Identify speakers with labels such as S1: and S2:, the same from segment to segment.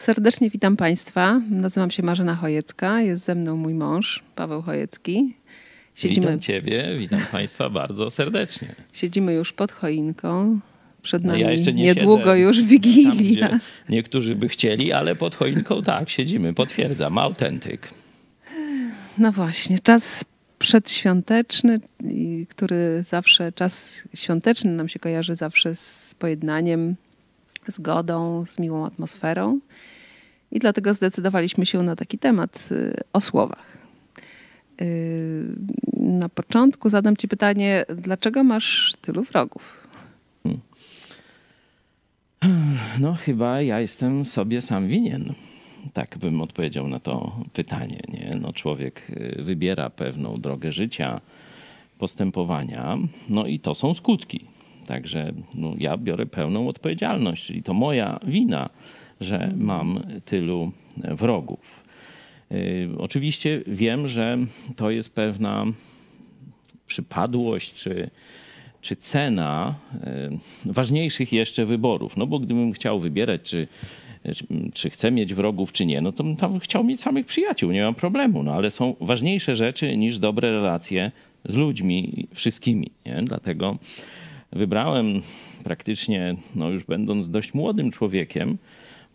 S1: Serdecznie witam Państwa. Nazywam się Marzena Chojecka. Jest ze mną mój mąż, Paweł Chojecki.
S2: Siedzimy... Witam Ciebie, witam Państwa bardzo serdecznie.
S1: Siedzimy już pod choinką. Przed nami no ja jeszcze nie niedługo siedzę, już Wigilia. Tam,
S2: niektórzy by chcieli, ale pod choinką tak, siedzimy, potwierdzam, autentyk.
S1: No właśnie, czas przedświąteczny, który zawsze, czas świąteczny nam się kojarzy zawsze z pojednaniem, zgodą, z miłą atmosferą. I dlatego zdecydowaliśmy się na taki temat y, o słowach. Y, na początku zadam Ci pytanie, dlaczego masz tylu wrogów? Hmm.
S2: No, chyba ja jestem sobie sam winien. Tak bym odpowiedział na to pytanie. Nie? No, człowiek y, wybiera pewną drogę życia, postępowania, no i to są skutki. Także no, ja biorę pełną odpowiedzialność, czyli to moja wina, że mam tylu wrogów. Yy, oczywiście wiem, że to jest pewna przypadłość czy, czy cena yy, ważniejszych jeszcze wyborów. No bo gdybym chciał wybierać, czy, czy, czy chcę mieć wrogów, czy nie, no to bym tam chciał mieć samych przyjaciół, nie mam problemu. No ale są ważniejsze rzeczy niż dobre relacje z ludźmi wszystkimi. Nie? Dlatego wybrałem praktycznie, no już będąc dość młodym człowiekiem,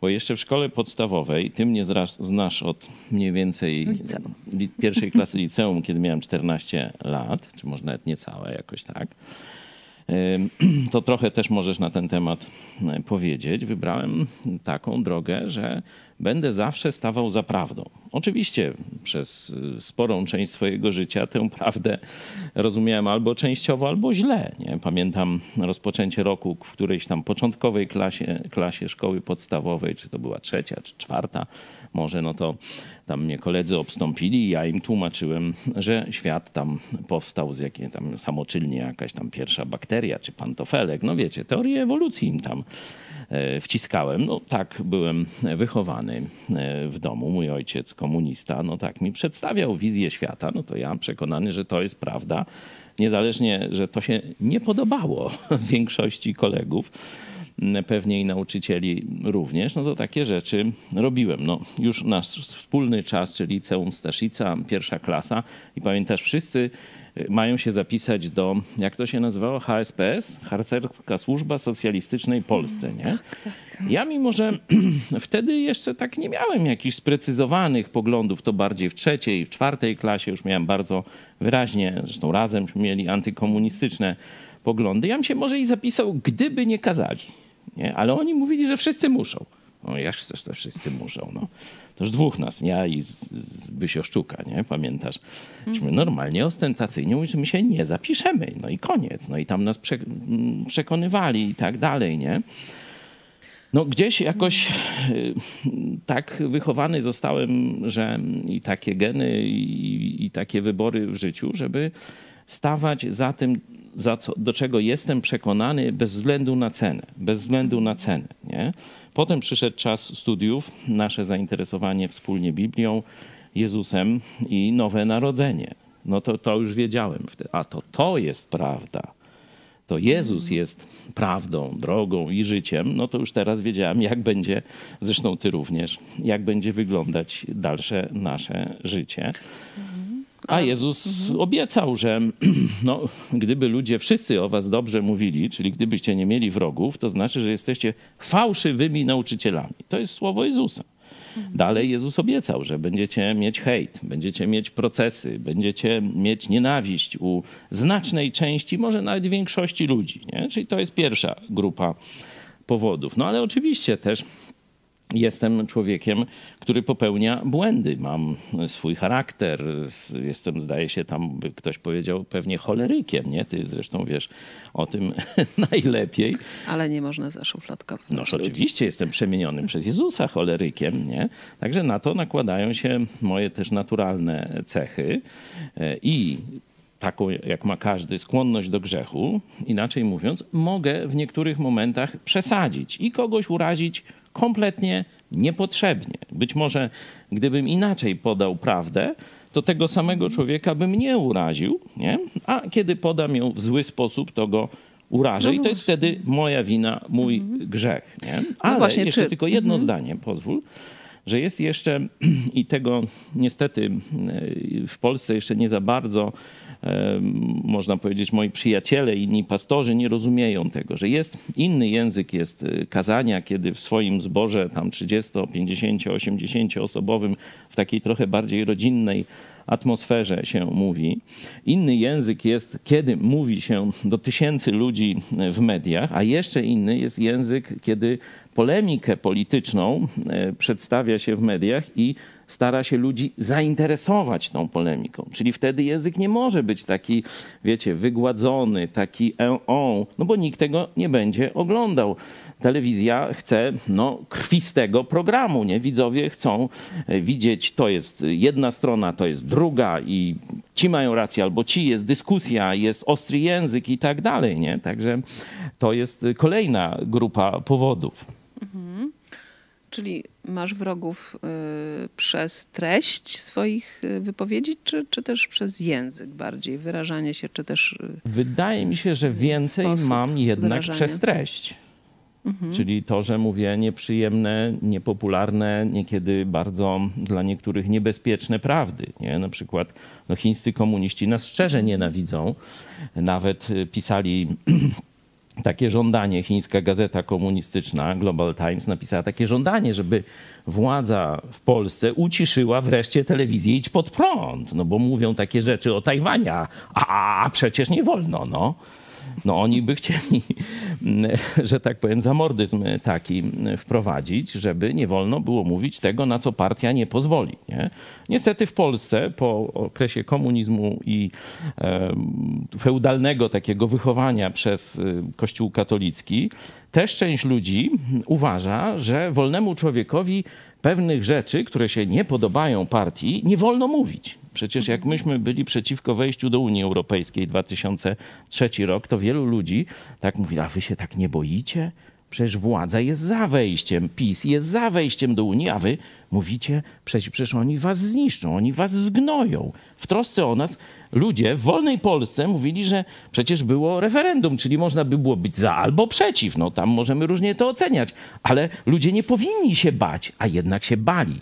S2: bo jeszcze w szkole podstawowej, ty mnie znasz od mniej więcej liceum. pierwszej klasy liceum, kiedy miałem 14 lat, czy może nawet niecałe jakoś tak to trochę też możesz na ten temat e, powiedzieć. Wybrałem taką drogę, że będę zawsze stawał za prawdą. Oczywiście przez y, sporą część swojego życia tę prawdę rozumiałem albo częściowo, albo źle. Nie? Pamiętam rozpoczęcie roku w którejś tam początkowej klasie, klasie szkoły podstawowej, czy to była trzecia, czy czwarta, może, no to tam mnie koledzy obstąpili i ja im tłumaczyłem, że świat tam powstał z jakiej tam samoczylnie jakaś tam pierwsza bakteria, czy pantofelek. No wiecie, teorię ewolucji im tam E, wciskałem. No tak byłem wychowany e, w domu. Mój ojciec komunista, no tak mi przedstawiał wizję świata. No to ja przekonany, że to jest prawda. Niezależnie, że to się nie podobało większości kolegów pewnie i nauczycieli również, no to takie rzeczy robiłem. No, już nasz wspólny czas, czyli liceum Staszica, pierwsza klasa i pamiętasz, wszyscy mają się zapisać do, jak to się nazywało, HSPS, Harcerska Służba Socjalistycznej Polsce, nie? Tak, tak. Ja mimo, że wtedy jeszcze tak nie miałem jakichś sprecyzowanych poglądów, to bardziej w trzeciej, w czwartej klasie już miałem bardzo wyraźnie, zresztą razem mieli antykomunistyczne poglądy. Ja bym się może i zapisał, gdyby nie kazali. Nie? Ale oni mówili, że wszyscy muszą. No jak chcesz, to wszyscy muszą. No. To już dwóch nas, ja i z, z nie? Pamiętasz? Myśmy normalnie, ostentacyjnie mówili, że my się nie zapiszemy. No i koniec. No i tam nas prze, przekonywali i tak dalej, nie? No gdzieś jakoś y, tak wychowany zostałem, że i takie geny, i, i takie wybory w życiu, żeby stawać za tym, za co, do czego jestem przekonany bez względu na cenę. Bez względu na cenę, nie? Potem przyszedł czas studiów, nasze zainteresowanie wspólnie Biblią, Jezusem i nowe narodzenie. No to, to już wiedziałem. A to to jest prawda. To Jezus jest prawdą, drogą i życiem. No to już teraz wiedziałem, jak będzie, zresztą ty również, jak będzie wyglądać dalsze nasze życie. A Jezus mhm. obiecał, że no, gdyby ludzie wszyscy o was dobrze mówili, czyli gdybyście nie mieli wrogów, to znaczy, że jesteście fałszywymi nauczycielami. To jest słowo Jezusa. Mhm. Dalej Jezus obiecał, że będziecie mieć hejt, będziecie mieć procesy, będziecie mieć nienawiść u znacznej części, może nawet większości ludzi. Nie? Czyli to jest pierwsza grupa powodów. No ale oczywiście też jestem człowiekiem, który popełnia błędy. Mam swój charakter, jestem, zdaje się, tam by ktoś powiedział, pewnie cholerykiem, nie? Ty zresztą wiesz o tym najlepiej.
S1: Ale nie można zaszufladkować.
S2: No oczywiście jestem przemienionym przez Jezusa cholerykiem, nie? Także na to nakładają się moje też naturalne cechy i taką, jak ma każdy, skłonność do grzechu, inaczej mówiąc, mogę w niektórych momentach przesadzić i kogoś urazić kompletnie niepotrzebnie. Być może gdybym inaczej podał prawdę, to tego samego człowieka bym nie uraził, nie? a kiedy podam ją w zły sposób, to go urażę
S1: No
S2: i to jest wtedy moja wina, mój grzech. Nie? Ale
S1: No właśnie,
S2: jeszcze
S1: czy-
S2: tylko jedno zdanie, pozwól, że jest jeszcze i tego niestety e, w Polsce jeszcze nie za bardzo można powiedzieć, moi przyjaciele, inni pastorzy nie rozumieją tego, że jest inny język, jest e, kazania, kiedy w swoim zborze tam 30, 50, 80 osobowym, w takiej trochę bardziej rodzinnej atmosferze się mówi. Inny język jest, kiedy mówi się do tysięcy ludzi w mediach, a jeszcze inny jest język, kiedy polemikę polityczną e, przedstawia się w mediach i stara się ludzi zainteresować tą polemiką. Czyli wtedy język nie może być taki, wiecie, wygładzony, taki en no bo nikt tego nie będzie oglądał. Telewizja chce no, krwistego programu, nie? Widzowie chcą e, widzieć, to jest jedna strona, to jest druga i ci mają rację albo ci, jest dyskusja, jest ostry język i tak dalej, nie? Także to jest kolejna grupa powodów.
S1: Czyli masz wrogów y, przez treść swoich y, wypowiedzi, czy, czy też przez język bardziej, wyrażanie się, czy też... y,
S2: Wydaje mi się, że więcej mam jednak
S1: wyrażania.
S2: przez treść. Czyli to, że mówię nieprzyjemne, niepopularne, niekiedy bardzo dla niektórych niebezpieczne prawdy. Nie? Na przykład no, chińscy komuniści nas szczerze nienawidzą. Nawet pisali takie żądanie, chińska gazeta komunistyczna Global Times napisała takie żądanie, żeby władza w Polsce uciszyła wreszcie telewizję Idź Pod Prąd, no bo mówią takie rzeczy o Tajwanie, a, a przecież nie wolno, no. No oni by chcieli, że tak powiem, zamordyzm taki wprowadzić, żeby nie wolno było mówić tego, na co partia nie pozwoli. Nie? Niestety w Polsce po okresie komunizmu i feudalnego takiego wychowania przez e, Kościół katolicki, też część ludzi uważa, że wolnemu człowiekowi pewnych rzeczy, które się nie podobają partii, nie wolno mówić. Przecież jak myśmy byli przeciwko wejściu do Unii Europejskiej 2003 rok, to wielu ludzi tak mówi, a wy się tak nie boicie? Przecież władza jest za wejściem, PiS jest za wejściem do Unii, a wy mówicie, przecież, przecież oni was zniszczą, oni was zgnoją. W trosce o nas ludzie w wolnej Polsce mówili, że przecież było referendum, czyli można by było być za albo przeciw. No tam możemy różnie to oceniać, ale ludzie nie powinni się bać, a jednak się bali.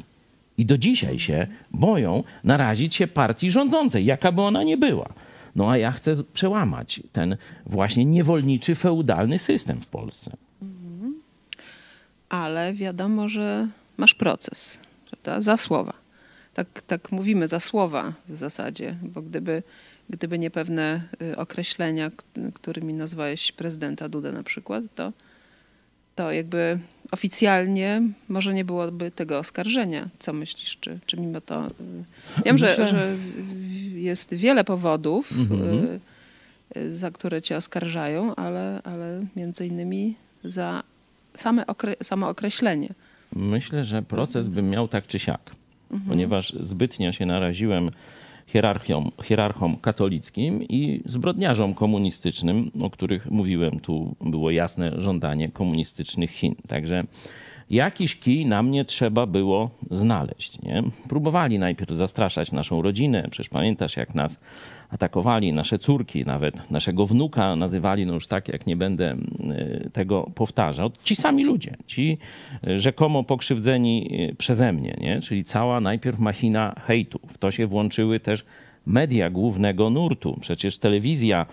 S2: I do dzisiaj się boją narazić się partii rządzącej, jaka by ona nie była. No a ja chcę przełamać ten właśnie niewolniczy, feudalny system w Polsce.
S1: Ale wiadomo, że masz proces, prawda? Za słowa. Tak, tak mówimy za słowa w zasadzie, bo gdyby, gdyby nie pewne y, określenia, którymi nazwałeś prezydenta Dudę na przykład, to, to jakby oficjalnie może nie byłoby tego oskarżenia. Co myślisz? Czy, czy mimo to... y, Wiem, że, że jest wiele powodów,
S2: Mhm.
S1: y, za które cię oskarżają, ale, ale między innymi za same okre, samo określenie.
S2: Myślę, że proces bym miał tak czy siak, ponieważ zbytnio się naraziłem hierarchią, hierarchom katolickim i zbrodniarzom komunistycznym, o których mówiłem. Tu było jasne żądanie komunistycznych Chin. Także jakiś kij na mnie trzeba było znaleźć. Nie? Próbowali najpierw zastraszać naszą rodzinę. Przecież pamiętasz, jak nas atakowali, nasze córki, nawet naszego wnuka nazywali, no już tak, jak nie będę y, tego powtarzał. Ci sami ludzie, ci y, rzekomo pokrzywdzeni y, przeze mnie, nie? czyli cała najpierw machina hejtu. W to się włączyły też media głównego nurtu. Przecież telewizja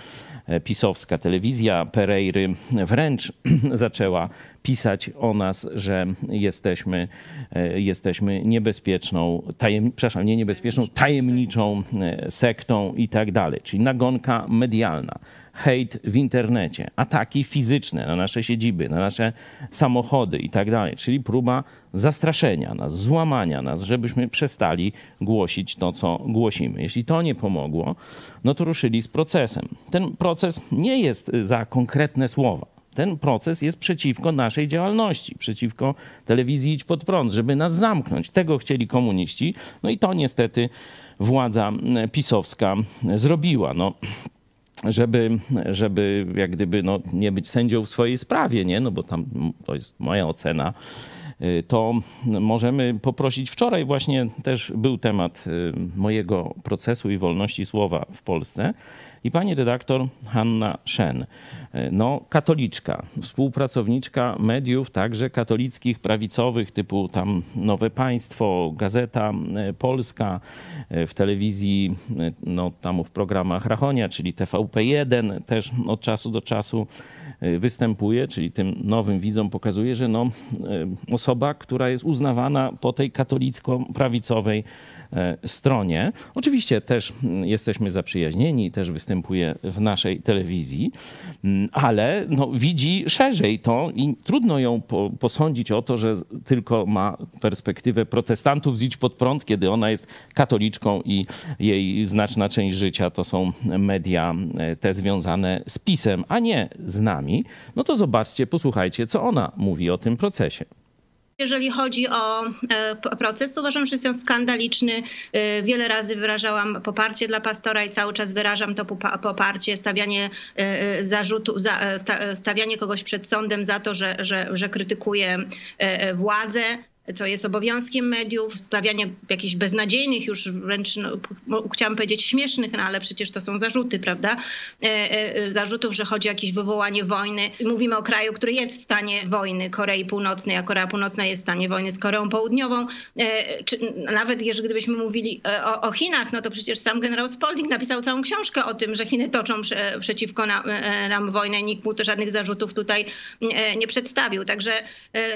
S2: e, pisowska, telewizja Pereiry wręcz zaczęła pisać o nas, że jesteśmy, e, jesteśmy niebezpieczną, tajem, przepraszam, nie niebezpieczną, tajemniczą e, sektą i tak dalej. Czyli nagonka medialna hejt w internecie, ataki fizyczne na nasze siedziby, na nasze samochody i tak dalej. Czyli próba zastraszenia nas, złamania nas, żebyśmy przestali głosić to, co głosimy. Jeśli to nie pomogło, no to ruszyli z procesem. Ten proces nie jest za konkretne słowa. Ten proces jest przeciwko naszej działalności, przeciwko telewizji Idź Pod Prąd, żeby nas zamknąć. Tego chcieli komuniści. No i to niestety władza pisowska zrobiła. No, żeby, żeby jak gdyby no, nie być sędzią w swojej sprawie, nie? No bo tam to jest moja ocena. To możemy poprosić. Wczoraj właśnie też był temat mojego procesu i wolności słowa w Polsce. I pani redaktor Hanna Szen, no katoliczka, współpracowniczka mediów, także katolickich, prawicowych, typu tam Nowe Państwo, Gazeta Polska, w telewizji, no tam w programach Rachonia, czyli TVP1 też od czasu do czasu występuje, czyli tym nowym widzom pokazuje, że no, osoba, która jest uznawana po tej katolicko-prawicowej stronie. Oczywiście też mm, jesteśmy zaprzyjaźnieni, też występuje w naszej telewizji, mm, ale no, widzi szerzej to i trudno ją po, posądzić o to, że tylko ma perspektywę protestantów z pod prąd, kiedy ona jest katoliczką i jej znaczna część życia to są media e, te związane z pisem, a nie z nami. No to zobaczcie, posłuchajcie, co ona mówi o tym procesie.
S3: Jeżeli chodzi o e, proces, uważam, że jest on skandaliczny. E, wiele razy wyrażałam poparcie dla pastora i cały czas wyrażam to poparcie, stawianie e, zarzutu, stawianie kogoś przed sądem za to, że, że, że krytykuje władzę co jest obowiązkiem mediów, stawianie jakichś beznadziejnych, już wręcz no, chciałam powiedzieć śmiesznych, no ale przecież to są zarzuty, prawda? E, e, zarzutów, że chodzi o jakieś wywołanie wojny. Mówimy o kraju, który jest w stanie wojny Korei Północnej, a Korea Północna jest w stanie wojny z Koreą Południową. E, czy, nawet jeżeli gdybyśmy mówili o, o, Chinach, no to przecież sam generał Spalding napisał całą książkę o tym, że Chiny toczą prze, przeciwko e, nam wojnę. Nikt mu to żadnych zarzutów tutaj nie przedstawił. Także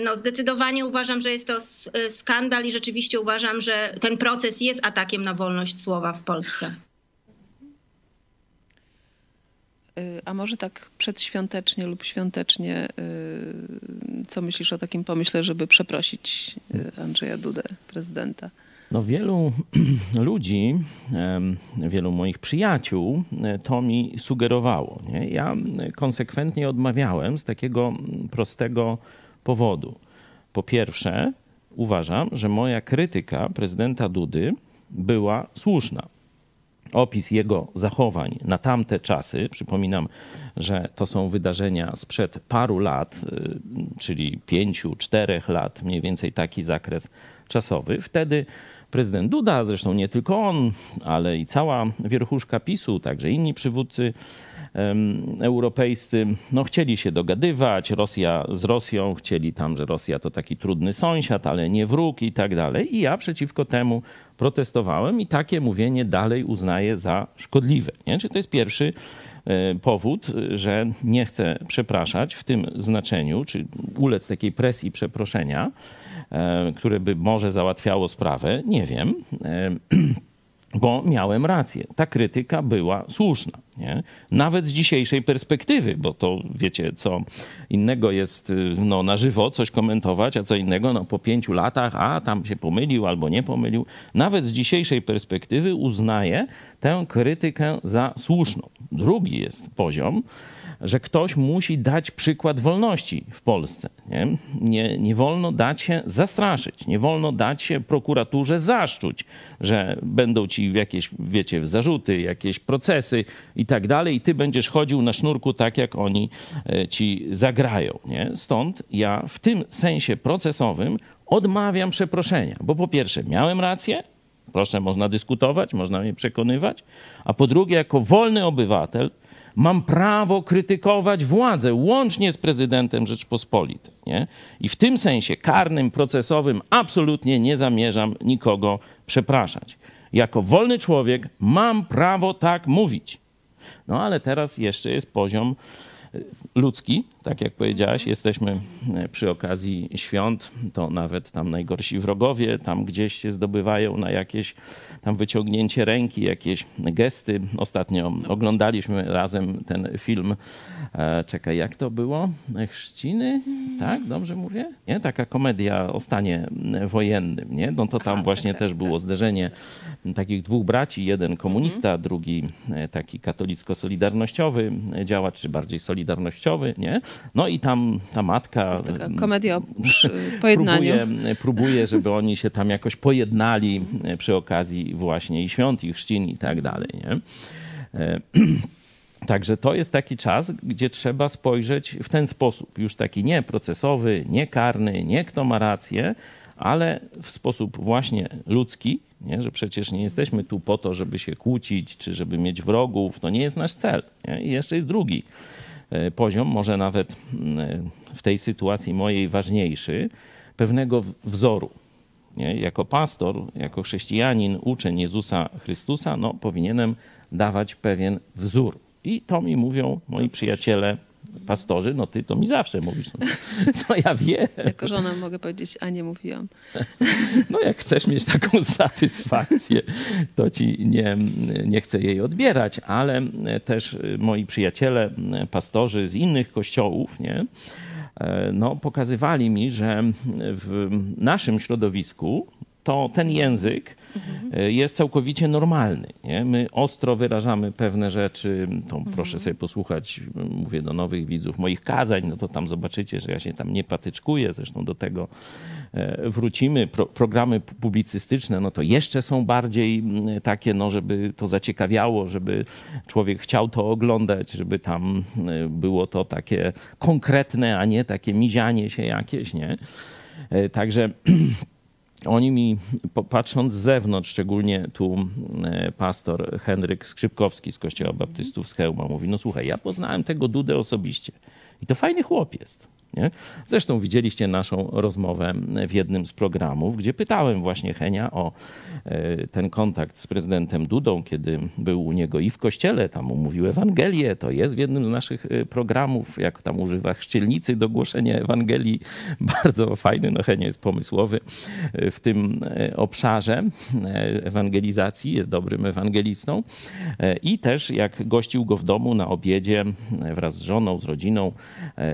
S3: no, zdecydowanie uważam, że jest to skandal i rzeczywiście uważam, że ten proces jest atakiem na wolność słowa w Polsce.
S1: Y, a może tak przedświątecznie lub świątecznie, y, co myślisz o takim pomyśle, żeby przeprosić Andrzeja Dudę, prezydenta?
S2: No wielu ludzi, wielu moich przyjaciół to mi sugerowało. Nie? Ja konsekwentnie odmawiałem z takiego prostego powodu. Po pierwsze, uważam, że moja krytyka prezydenta Dudy była słuszna. Opis jego zachowań na tamte czasy, przypominam, że to są wydarzenia sprzed paru lat, y, czyli pięciu, czterech lat, mniej więcej taki zakres czasowy. Wtedy prezydent Duda, zresztą nie tylko on, ale i cała wierchuszka PiSu, także inni przywódcy europejscy no, chcieli się dogadywać, Rosja z Rosją, chcieli tam, że Rosja to taki trudny sąsiad, ale nie wróg i tak dalej. I ja przeciwko temu protestowałem i takie mówienie dalej uznaję za szkodliwe. Nie? Czy to jest pierwszy e, powód, że nie chcę przepraszać w tym znaczeniu, czy ulec takiej presji przeproszenia, e, które by może załatwiało sprawę, nie wiem. E, bo miałem rację. Ta krytyka była słuszna. Nie? Nawet z dzisiejszej perspektywy, bo to wiecie, co innego jest y, no, na żywo coś komentować, a co innego no, po pięciu latach, a tam się pomylił albo nie pomylił. Nawet z dzisiejszej perspektywy uznaję tę krytykę za słuszną. Drugi jest poziom, że ktoś musi dać przykład wolności w Polsce. Nie? Nie, nie wolno dać się zastraszyć, nie wolno dać się prokuraturze zaszczuć, że będą ci jakieś, wiecie, zarzuty, jakieś procesy i tak dalej, i ty będziesz chodził na sznurku tak, jak oni e, ci zagrają. Nie? Stąd ja w tym sensie procesowym odmawiam przeproszenia, bo po pierwsze miałem rację, proszę, można dyskutować, można mnie przekonywać, a po drugie, jako wolny obywatel, mam prawo krytykować władzę, łącznie z prezydentem Rzeczpospolitej. Nie? I w tym sensie karnym, procesowym absolutnie nie zamierzam nikogo przepraszać. Jako wolny człowiek mam prawo tak mówić. No ale teraz jeszcze jest poziom ludzki, tak jak powiedziałaś, jesteśmy e, przy okazji świąt, to nawet tam najgorsi wrogowie tam gdzieś się zdobywają na jakieś tam wyciągnięcie ręki, jakieś gesty. Ostatnio oglądaliśmy razem ten film, e, czekaj, jak to było? Chrzciny? Tak, dobrze mówię? Nie? Taka komedia o stanie wojennym, nie? No to tam właśnie tak, też tak, było tak. zderzenie takich dwóch braci, jeden komunista, mhm. drugi e, taki katolicko-solidarnościowy działacz, czy bardziej solidarnościowy, nie? No i tam ta matka...
S1: taka komedia o pojednaniu.
S2: Próbuje, próbuje, żeby oni się tam jakoś pojednali przy okazji właśnie i świąt, i chrzcin i tak dalej, nie? E, Także to jest taki czas, gdzie trzeba spojrzeć w ten sposób, już taki nie procesowy, nie karny, nie kto ma rację, ale w sposób właśnie ludzki, nie? że przecież nie jesteśmy tu po to, żeby się kłócić, czy żeby mieć wrogów, to nie jest nasz cel. Nie? I jeszcze jest drugi e, poziom, może nawet mm, w tej sytuacji mojej ważniejszy, pewnego wzoru. Nie? Jako pastor, jako chrześcijanin, uczeń Jezusa Chrystusa, no, powinienem dawać pewien wzór. I to mi mówią moi przyjaciele pastorzy, no ty to mi zawsze mówisz. No, to ja wiem.
S1: Jako żona mogę powiedzieć, a nie mówiłam.
S2: No jak chcesz mieć taką satysfakcję, to ci nie, nie chcę jej odbierać, ale też moi przyjaciele, pastorzy z innych kościołów, nie, no, pokazywali mi, że w naszym środowisku to ten język mhm. jest całkowicie normalny. Nie? My ostro wyrażamy pewne rzeczy. To mhm. proszę sobie posłuchać, mówię do nowych widzów, moich kazań, no to tam zobaczycie, że ja się tam nie patyczkuję. Zresztą do tego e, wrócimy. Pro, programy publicystyczne, no to jeszcze są bardziej takie, no żeby to zaciekawiało, żeby człowiek chciał to oglądać, żeby tam e, było to takie konkretne, a nie takie mizianie się jakieś, nie? Także oni mi, patrząc z zewnątrz, szczególnie tu e, pastor Henryk Skrzypkowski z Kościoła Baptystów z Chełma mówi, no słuchaj, ja poznałem tego Dudę osobiście i to fajny chłop jest. Nie? Zresztą widzieliście naszą rozmowę w jednym z programów, gdzie pytałem właśnie Henia o e, ten kontakt z prezydentem Dudą, kiedy był u niego i w kościele, tam umówił Ewangelię, to jest w jednym z naszych e, programów, jak tam używa chrzcielnicy do głoszenia Ewangelii. Bardzo fajny, no Henia jest pomysłowy e, w tym obszarze ewangelizacji, jest dobrym ewangelistą. I też jak gościł go w domu na obiedzie wraz z żoną, z rodziną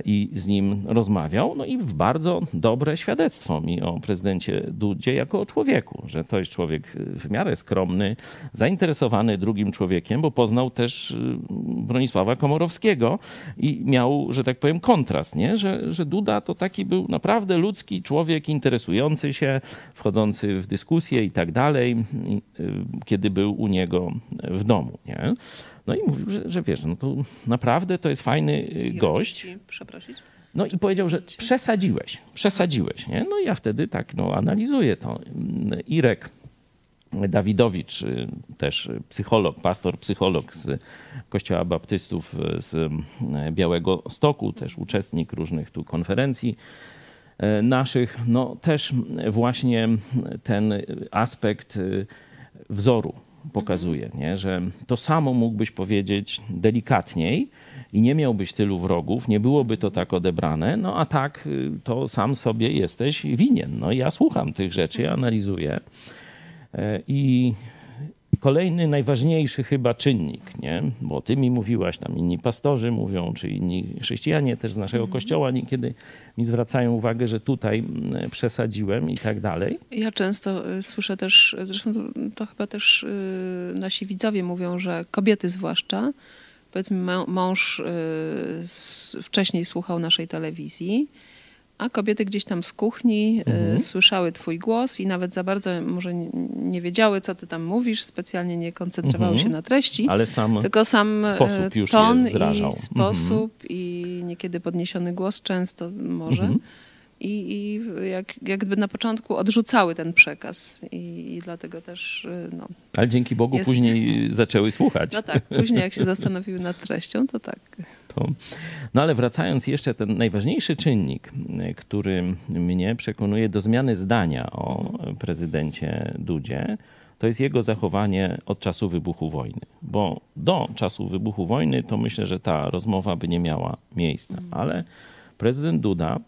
S2: i z nim rozmawiał, no i w bardzo dobre świadectwo mi o prezydencie Dudzie jako o człowieku, że to jest człowiek w miarę skromny, zainteresowany drugim człowiekiem, bo poznał też y, Bronisława Komorowskiego i miał, że tak powiem, kontrast, nie? Że, że Duda to taki był naprawdę ludzki człowiek, interesujący się, wchodzący w dyskusję i tak dalej, y, kiedy był u niego w domu, nie? No i mówił, że, że wiesz, no to naprawdę to jest fajny y, gość.
S1: Przeprosić?
S2: No i powiedział, że przesadziłeś, przesadziłeś. Nie? No i ja wtedy tak no, analizuję to. Irek Dawidowicz, y, też psycholog, pastor, psycholog z Kościoła Baptystów z y, Białego Stoku, też uczestnik różnych tu konferencji y, naszych, no też właśnie ten aspekt wzoru pokazuje, nie? że to samo mógłbyś powiedzieć delikatniej, i nie miałbyś tylu wrogów, nie byłoby to tak odebrane, no a tak y, to sam sobie jesteś winien. No ja słucham tych rzeczy, analizuję e, i kolejny, najważniejszy chyba czynnik, nie? bo ty mi mówiłaś, tam inni pastorzy mówią, czy inni chrześcijanie też z naszego mhm. kościoła niekiedy mi zwracają uwagę, że tutaj przesadziłem i tak dalej.
S1: Ja często y, słyszę też, zresztą to, to chyba też y, nasi widzowie mówią, że kobiety zwłaszcza, powiedzmy mąż y, wcześniej słuchał naszej telewizji, a kobiety gdzieś tam z kuchni y, mhm. słyszały twój głos i nawet za bardzo może nie wiedziały, co ty tam mówisz, specjalnie nie koncentrowały mhm. się na treści,
S2: ale sam
S1: tylko sam y, sposób już ton i sposób mhm. i niekiedy podniesiony głos często może. Mhm i, i jak, jakby na początku odrzucały ten przekaz i, i dlatego też y, no,
S2: Ale dzięki Bogu jest... później zaczęły słuchać.
S1: No tak, później jak się zastanowiły nad treścią, to tak. To...
S2: No ale wracając jeszcze, ten najważniejszy czynnik, który mnie przekonuje do zmiany zdania o prezydencie Dudzie, to jest jego zachowanie od czasu wybuchu wojny. Bo do czasu wybuchu wojny to myślę, że ta rozmowa by nie miała miejsca. Ale prezydent Duda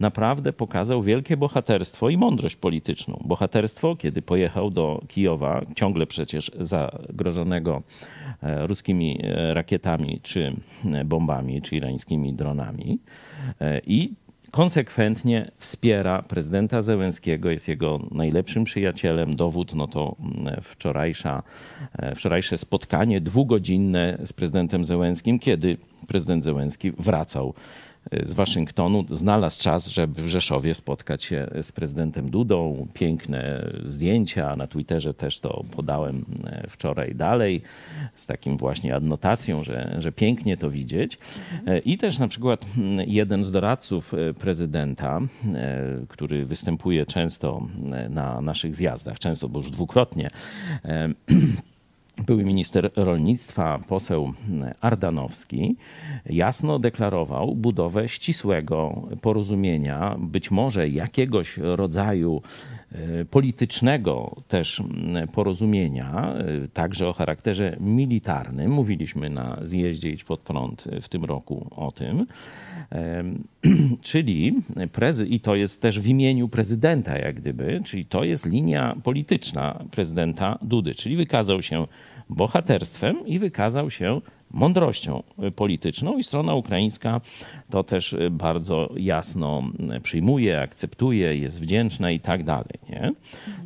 S2: naprawdę pokazał wielkie bohaterstwo i mądrość polityczną. Bohaterstwo, kiedy pojechał do Kijowa, ciągle przecież zagrożonego e, ruskimi e, rakietami, czy e, bombami, czy irańskimi dronami. I konsekwentnie wspiera prezydenta Zełenskiego, jest jego najlepszym przyjacielem. Dowód no to mm, wczorajsza, wczorajsze spotkanie dwugodzinne z prezydentem Zełenskim, kiedy prezydent Zełenski wracał z Waszyngtonu znalazł czas, żeby w Rzeszowie spotkać się z prezydentem Dudą. Piękne zdjęcia, na Twitterze też to podałem e, wczoraj dalej, z takim właśnie adnotacją, że, że pięknie to widzieć. E, I też na przykład mm, jeden z doradców e, prezydenta, który występuje często na naszych zjazdach, często, bo już dwukrotnie, były minister rolnictwa, poseł Ardanowski, jasno deklarował budowę ścisłego porozumienia, być może jakiegoś rodzaju politycznego też porozumienia, e, także o charakterze militarnym. Mówiliśmy na zjeździe Idź Pod Prąd w tym roku o tym. E, czyli prezy i to jest też w imieniu prezydenta, jak gdyby, czyli to jest linia polityczna prezydenta Dudy, czyli wykazał się bohaterstwem i wykazał się mądrością polityczną i strona ukraińska to też bardzo jasno przyjmuje, akceptuje, jest wdzięczna i tak dalej. Nie?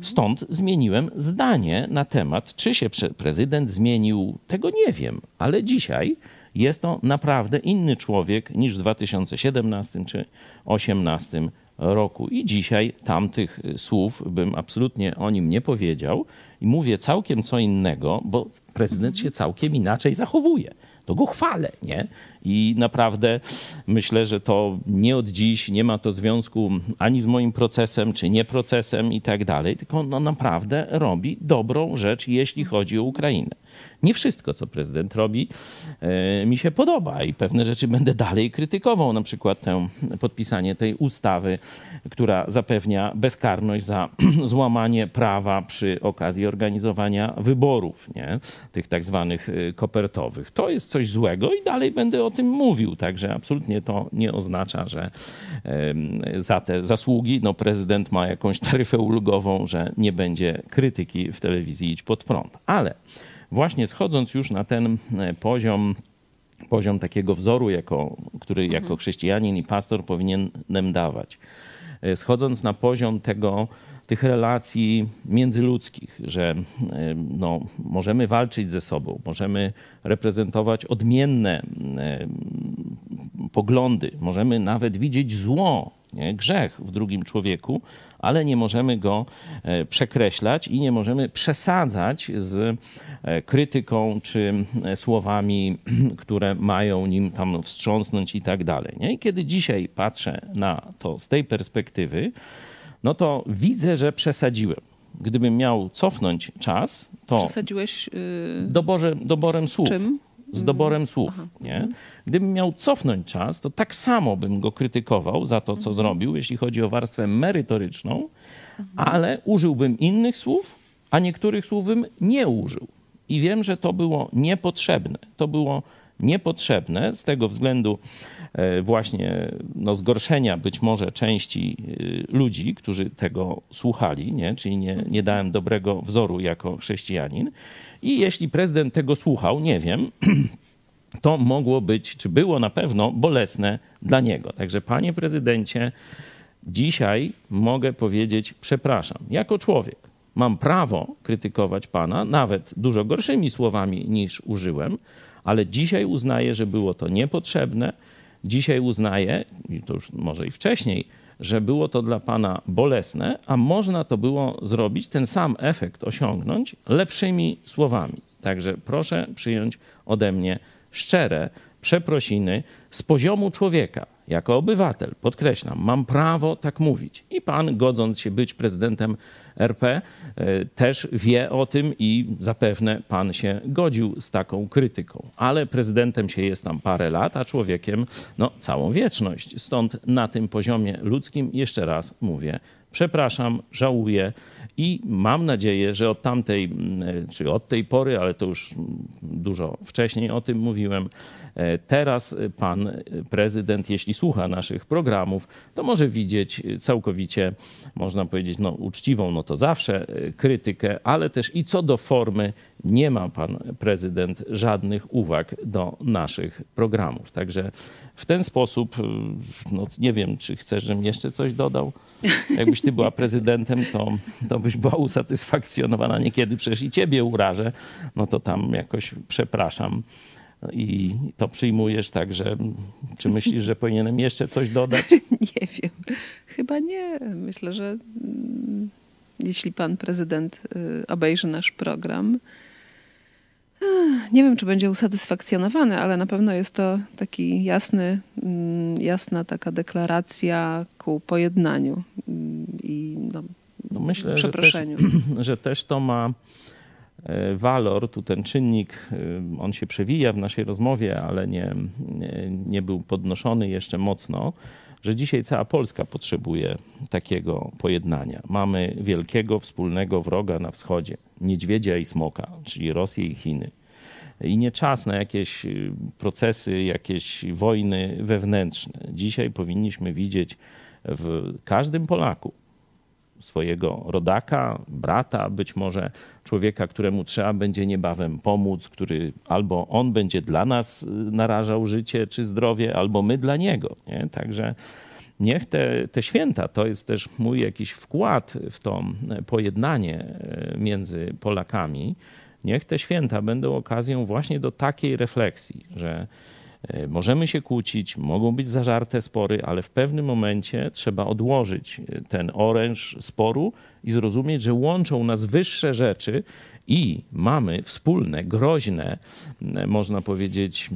S2: Stąd zmieniłem zdanie na temat, czy się prezydent zmienił, tego nie wiem, ale dzisiaj jest to naprawdę inny człowiek niż w 2017 czy 2018 roku. I dzisiaj tamtych słów bym absolutnie o nim nie powiedział i mówię całkiem co innego, bo prezydent się całkiem inaczej zachowuje to go chwalę, nie? I naprawdę myślę, że to nie od dziś, nie ma to związku ani z moim procesem, czy nie procesem i tak dalej, tylko no naprawdę robi dobrą rzecz, jeśli chodzi o Ukrainę. Nie wszystko, co prezydent robi, e, mi się podoba i pewne rzeczy będę dalej krytykował. Na przykład tę, podpisanie tej ustawy, która zapewnia bezkarność za złamanie prawa przy okazji organizowania wyborów, nie? tych tak zwanych e, kopertowych. To jest coś złego i dalej będę o tym mówił. Także absolutnie to nie oznacza, że za te zasługi no, prezydent ma jakąś taryfę ulgową, że nie będzie krytyki w telewizji Idź Pod Prąd. Ale właśnie schodząc już na ten e, poziom, poziom takiego wzoru, jako, który jako mhm. chrześcijanin i pastor powinienem dawać, e, schodząc na poziom tego, tych relacji międzyludzkich, że e, no, możemy walczyć ze sobą, możemy reprezentować odmienne poglądy, możemy nawet widzieć zło, nie? grzech w drugim człowieku, ale nie możemy go e, przekreślać i nie możemy przesadzać z e, krytyką czy e, słowami, które mają nim tam wstrząsnąć i tak dalej. I kiedy dzisiaj patrzę na to z tej perspektywy, no to widzę, że przesadziłem. Gdybym miał cofnąć czas, to.
S1: Przesadziłeś. Yy...
S2: Doborze, doborem
S1: z
S2: słów.
S1: Czym?
S2: Z doborem słów. Aha. Nie? Gdybym miał cofnąć czas, to tak samo bym go krytykował za to, co mhm. zrobił, jeśli chodzi o warstwę merytoryczną, mhm. ale użyłbym innych słów, a niektórych słów bym nie użył. I wiem, że to było niepotrzebne. To było niepotrzebne z tego względu e, właśnie no, zgorszenia być może części e, ludzi, którzy tego słuchali, nie? czyli nie, nie dałem dobrego wzoru jako chrześcijanin. I jeśli prezydent tego słuchał, nie wiem, to mogło być, czy było na pewno bolesne dla niego. Także panie prezydencie, dzisiaj mogę powiedzieć przepraszam. Jako człowiek mam prawo krytykować pana, nawet dużo gorszymi słowami niż użyłem, ale dzisiaj uznaję, że było to niepotrzebne. Dzisiaj uznaję, i to już może i wcześniej, że było to dla Pana bolesne, a można to było zrobić, ten sam efekt osiągnąć lepszymi słowami. Także proszę przyjąć ode mnie szczere przeprosiny z poziomu człowieka, jako obywatel, podkreślam, mam prawo tak mówić. I pan, godząc się być prezydentem RP, e, też wie o tym i zapewne pan się godził z taką krytyką. Ale prezydentem się jest tam parę lat, a człowiekiem no, całą wieczność. Stąd na tym poziomie ludzkim jeszcze raz mówię, przepraszam, żałuję i mam nadzieję, że od tamtej, mm, czy od tej pory, ale to już dużo wcześniej o tym mówiłem, e, teraz pan prezydent, jeśli słucha naszych programów, to może widzieć całkowicie, można powiedzieć, no, uczciwą, no to zawsze e, krytykę, ale też i co do formy nie ma pan prezydent żadnych uwag do naszych programów. Także w ten sposób, y, no nie wiem, czy chcesz, żebym jeszcze coś dodał. Jakbyś ty była prezydentem, to, to byś była usatysfakcjonowana. Niekiedy przecież i ciebie urażę, no to tam jakoś przepraszam. I to przyjmujesz tak, że czy myślisz, że powinienem jeszcze coś dodać?
S1: Nie wiem. Chyba nie. Myślę, że mm, jeśli pan prezydent y, obejrzy nasz program, nie wiem, czy będzie usatysfakcjonowany, ale na pewno jest to taki jasny, mm, jasna taka deklaracja ku pojednaniu mm, i no, no myślę, przeproszeniu.
S2: Że też, że też to ma e, walor, tu ten czynnik, e, on się przewija w naszej rozmowie, ale nie, nie, nie był podnoszony jeszcze mocno, że dzisiaj cała Polska potrzebuje takiego pojednania. Mamy wielkiego wspólnego wroga na wschodzie, niedźwiedzia i smoka, czyli Rosję i Chiny. I nie czas na jakieś y, procesy, jakieś wojny wewnętrzne. Dzisiaj powinniśmy widzieć w każdym Polaku swojego rodaka, brata, być może człowieka, któremu trzeba będzie niebawem pomóc, który albo on będzie dla nas y, narażał życie czy zdrowie, albo my dla niego. Nie? Także niech te, te święta, to jest też mój jakiś wkład w to pojednanie y, między Polakami, niech te święta będą okazją właśnie do takiej refleksji, że możemy się kłócić, mogą być zażarte spory, ale w pewnym momencie trzeba odłożyć e, ten oręż sporu i zrozumieć, że łączą nas wyższe rzeczy i mamy wspólne, groźne, można powiedzieć,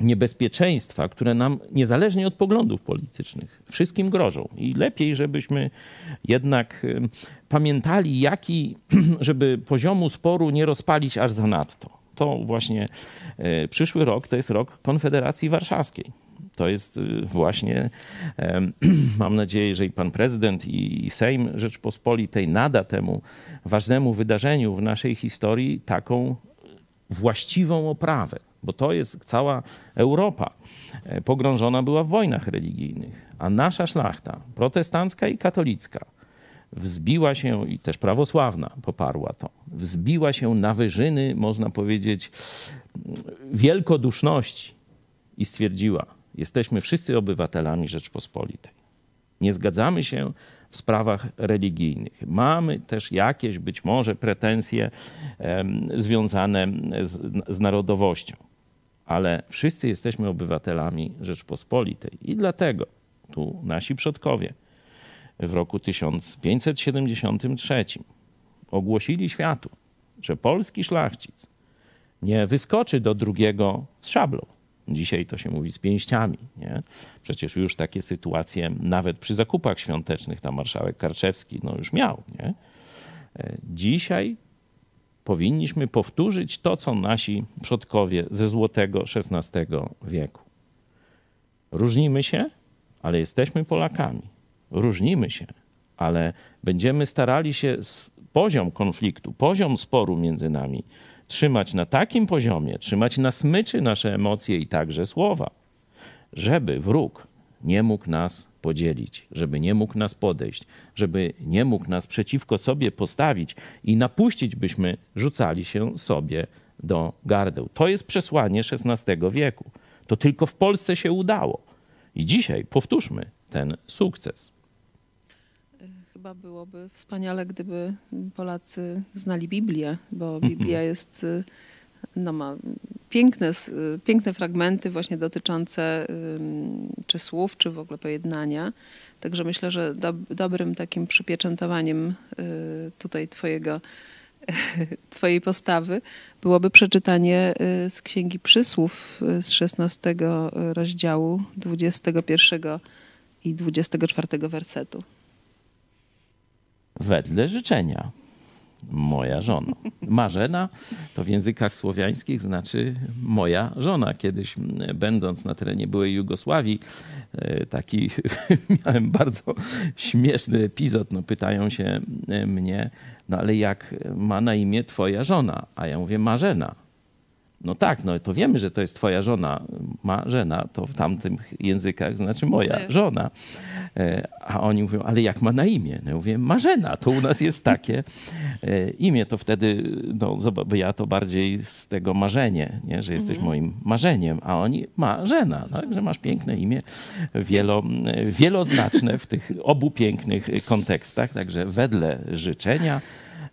S2: niebezpieczeństwa, które nam niezależnie od poglądów politycznych wszystkim grożą. I lepiej, żebyśmy jednak pamiętali, jaki, żeby poziomu sporu nie rozpalić aż za nadto to właśnie e, przyszły rok to jest rok Konfederacji Warszawskiej. To jest e, właśnie, mam nadzieję, że i pan prezydent, i Sejm Rzeczpospolitej nada temu ważnemu wydarzeniu w naszej historii taką właściwą oprawę, bo to jest cała Europa e, pogrążona była w wojnach religijnych, a nasza szlachta, protestancka i katolicka, wzbiła się, i też prawosławna poparła to, wzbiła się na wyżyny, można powiedzieć, wielkoduszności i stwierdziła: Jesteśmy wszyscy obywatelami Rzeczpospolitej. Nie zgadzamy się w sprawach religijnych. Mamy też jakieś być może pretensje związane z, z narodowością, ale wszyscy jesteśmy obywatelami Rzeczpospolitej i dlatego tu nasi przodkowie w roku 1573 ogłosili światu, że polski szlachcic nie wyskoczy do drugiego z szablą. Dzisiaj to się mówi z pięściami. Nie? Przecież już takie sytuacje nawet przy zakupach świątecznych tam marszałek Karczewski no już miał. Nie? E, dzisiaj powinniśmy powtórzyć to, co nasi przodkowie ze złotego XVI wieku. Różnimy się, ale jesteśmy Polakami różnimy się, ale będziemy starali się poziom konfliktu, poziom sporu między nami trzymać na takim poziomie, trzymać na smyczy nasze emocje i także słowa, żeby wróg nie mógł nas podzielić, żeby nie mógł nas podejść, żeby nie mógł nas przeciwko sobie postawić i napuścić, byśmy rzucali się sobie do gardeł. To jest przesłanie XVI wieku. To tylko w Polsce się udało. I dzisiaj powtórzmy ten sukces
S1: chyba byłoby wspaniale, gdyby Polacy znali Biblię, bo mhm. Biblia jest, y, no ma piękne, y, piękne fragmenty właśnie dotyczące czy słów, czy w ogóle pojednania. Także myślę, że do, dobrym takim przypieczętowaniem y, tutaj twojego, twojej postawy byłoby przeczytanie z Księgi Przysłów z 16 rozdziału 21 i 24 wersetu
S2: wedle życzenia. Moja żona. Marzena to w językach słowiańskich znaczy moja żona. Kiedyś będąc na terenie byłej Jugosławii, e, taki miałem bardzo śmieszny epizod. No, pytają się mnie, no ale jak ma na imię twoja żona? A ja mówię Marzena. No tak, no to wiemy, że to jest twoja żona. Ma żena, to w tamtych językach znaczy moja żona. E, a oni mówią, ale jak ma na imię? No ja mówię, Marzena, to u nas jest takie e, imię. To wtedy, no ja to bardziej z tego marzenie, nie? że jesteś mhm. moim marzeniem, a oni Marzena. No, że masz piękne imię, wielo, wieloznaczne w tych obu pięknych kontekstach. Także wedle życzenia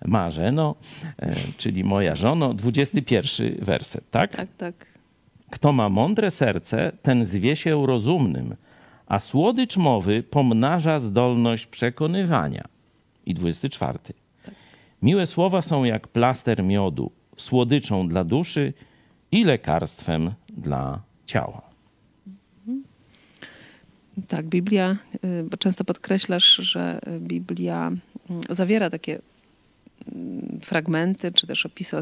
S2: Marzeno, e, czyli moja żono, 21 werset, tak?
S1: Tak, tak.
S2: Kto ma mądre serce, ten zwie się rozumnym, a słodycz mowy pomnaża zdolność przekonywania. I 24. Miłe słowa są jak plaster miodu, słodyczą dla duszy i lekarstwem dla ciała.
S1: Tak, Biblia, y, bo często podkreślasz, że Biblia mm, zawiera takie fragmenty, czy też opisy,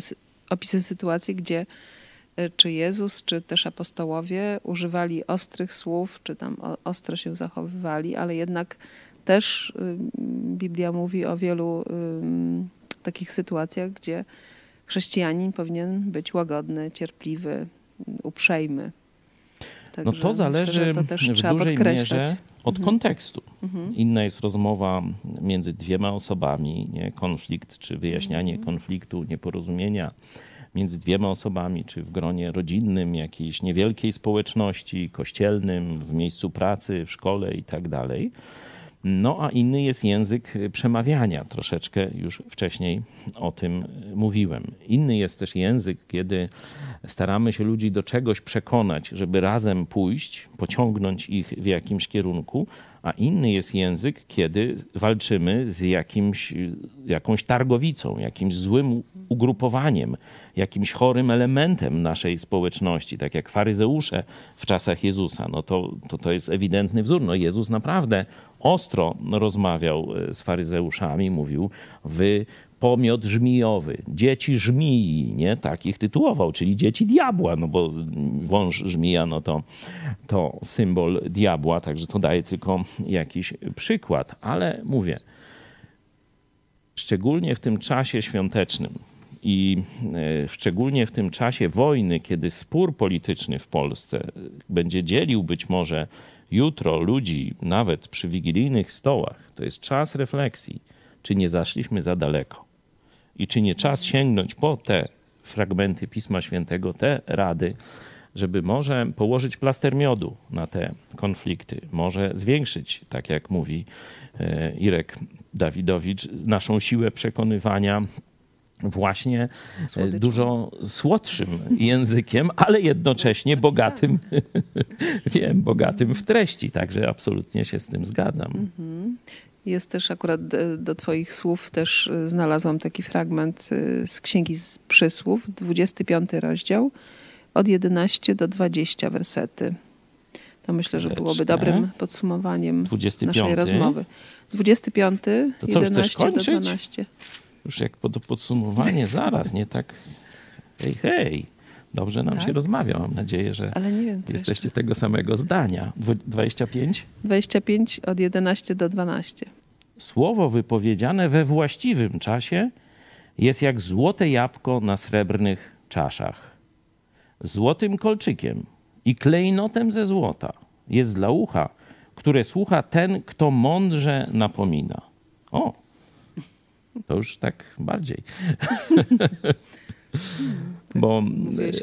S1: opisy sytuacji, gdzie y, czy Jezus, czy też apostołowie używali ostrych słów, czy tam ostro się zachowywali, ale jednak też y, Biblia mówi o wielu takich sytuacjach, gdzie chrześcijanin powinien być łagodny, cierpliwy, uprzejmy.
S2: Także no to zależy myślę, to w dużej mierze od mhm. kontekstu. Mhm. Inna jest rozmowa między dwiema osobami, nie? konflikt czy wyjaśnianie mhm. konfliktu, nieporozumienia między dwiema osobami, czy w gronie rodzinnym, jakiejś niewielkiej społeczności, kościelnym, w miejscu pracy, w szkole i tak dalej. No a inny jest język przemawiania. Troszeczkę już wcześniej o tym mówiłem. Inny jest też język, kiedy staramy się ludzi do czegoś przekonać, żeby razem pójść, pociągnąć ich w jakimś kierunku, a inny jest język, kiedy walczymy z jakimś, jakąś targowicą, jakimś złym ugrupowaniem, jakimś chorym elementem naszej społeczności, tak jak faryzeusze w czasach Jezusa. No to, to, to jest ewidentny wzór. No Jezus naprawdę ostro rozmawiał e, z faryzeuszami, mówił, wy pomiot żmijowy, dzieci żmii, nie? Tak ich tytułował, czyli dzieci diabła, no bo wąż żmija, no to, to symbol diabła, także to daje tylko jakiś przykład. Ale mówię, szczególnie w tym czasie świątecznym i e, szczególnie w tym czasie wojny, kiedy spór polityczny w Polsce będzie dzielił być może jutro ludzi, nawet przy wigilijnych stołach, to jest czas refleksji, czy nie zaszliśmy za daleko? I czy nie czas sięgnąć po te fragmenty Pisma Świętego, te rady, żeby może położyć plaster miodu na te konflikty, może zwiększyć, tak jak mówi e, Irek Dawidowicz, naszą siłę przekonywania właśnie e, dużo słodszym językiem, ale jednocześnie bogatym, wiem, bogatym w treści. Także absolutnie się z tym zgadzam. Mhm.
S1: Jest też akurat do Twoich słów też e, znalazłam taki fragment e, z Księgi z Przysłów, 25 rozdział, od 11 do 20 wersety. To myślę, że byłoby dobrym podsumowaniem 25. naszej rozmowy. 25, to co, 11 do 12.
S2: Już jak po to podsumowanie, zaraz, nie tak hej, hej. Dobrze nam tak? się rozmawia. Mam nadzieję, że wiem, jesteście jeszcze. tego samego zdania. 25?
S1: 25 od 11 do 12.
S2: Słowo wypowiedziane we właściwym czasie jest jak złote jabłko na srebrnych czaszach. Złotym kolczykiem i klejnotem ze złota jest dla ucha, które słucha ten, kto mądrze napomina. O, to już tak bardziej.
S1: Bo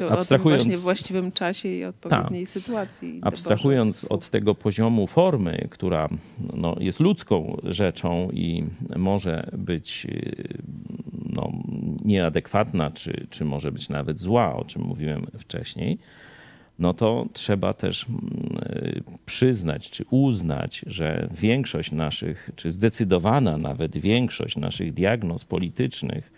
S1: abstrahując... właśnie w właściwym czasie i odpowiedniej ta, sytuacji.
S2: Abstrahując od tego poziomu formy, która no, jest ludzką rzeczą i może być no, nieadekwatna, czy, czy może być nawet zła, o czym mówiłem wcześniej, no to trzeba też mm, przyznać czy uznać, że większość naszych, czy zdecydowana nawet większość naszych diagnoz politycznych,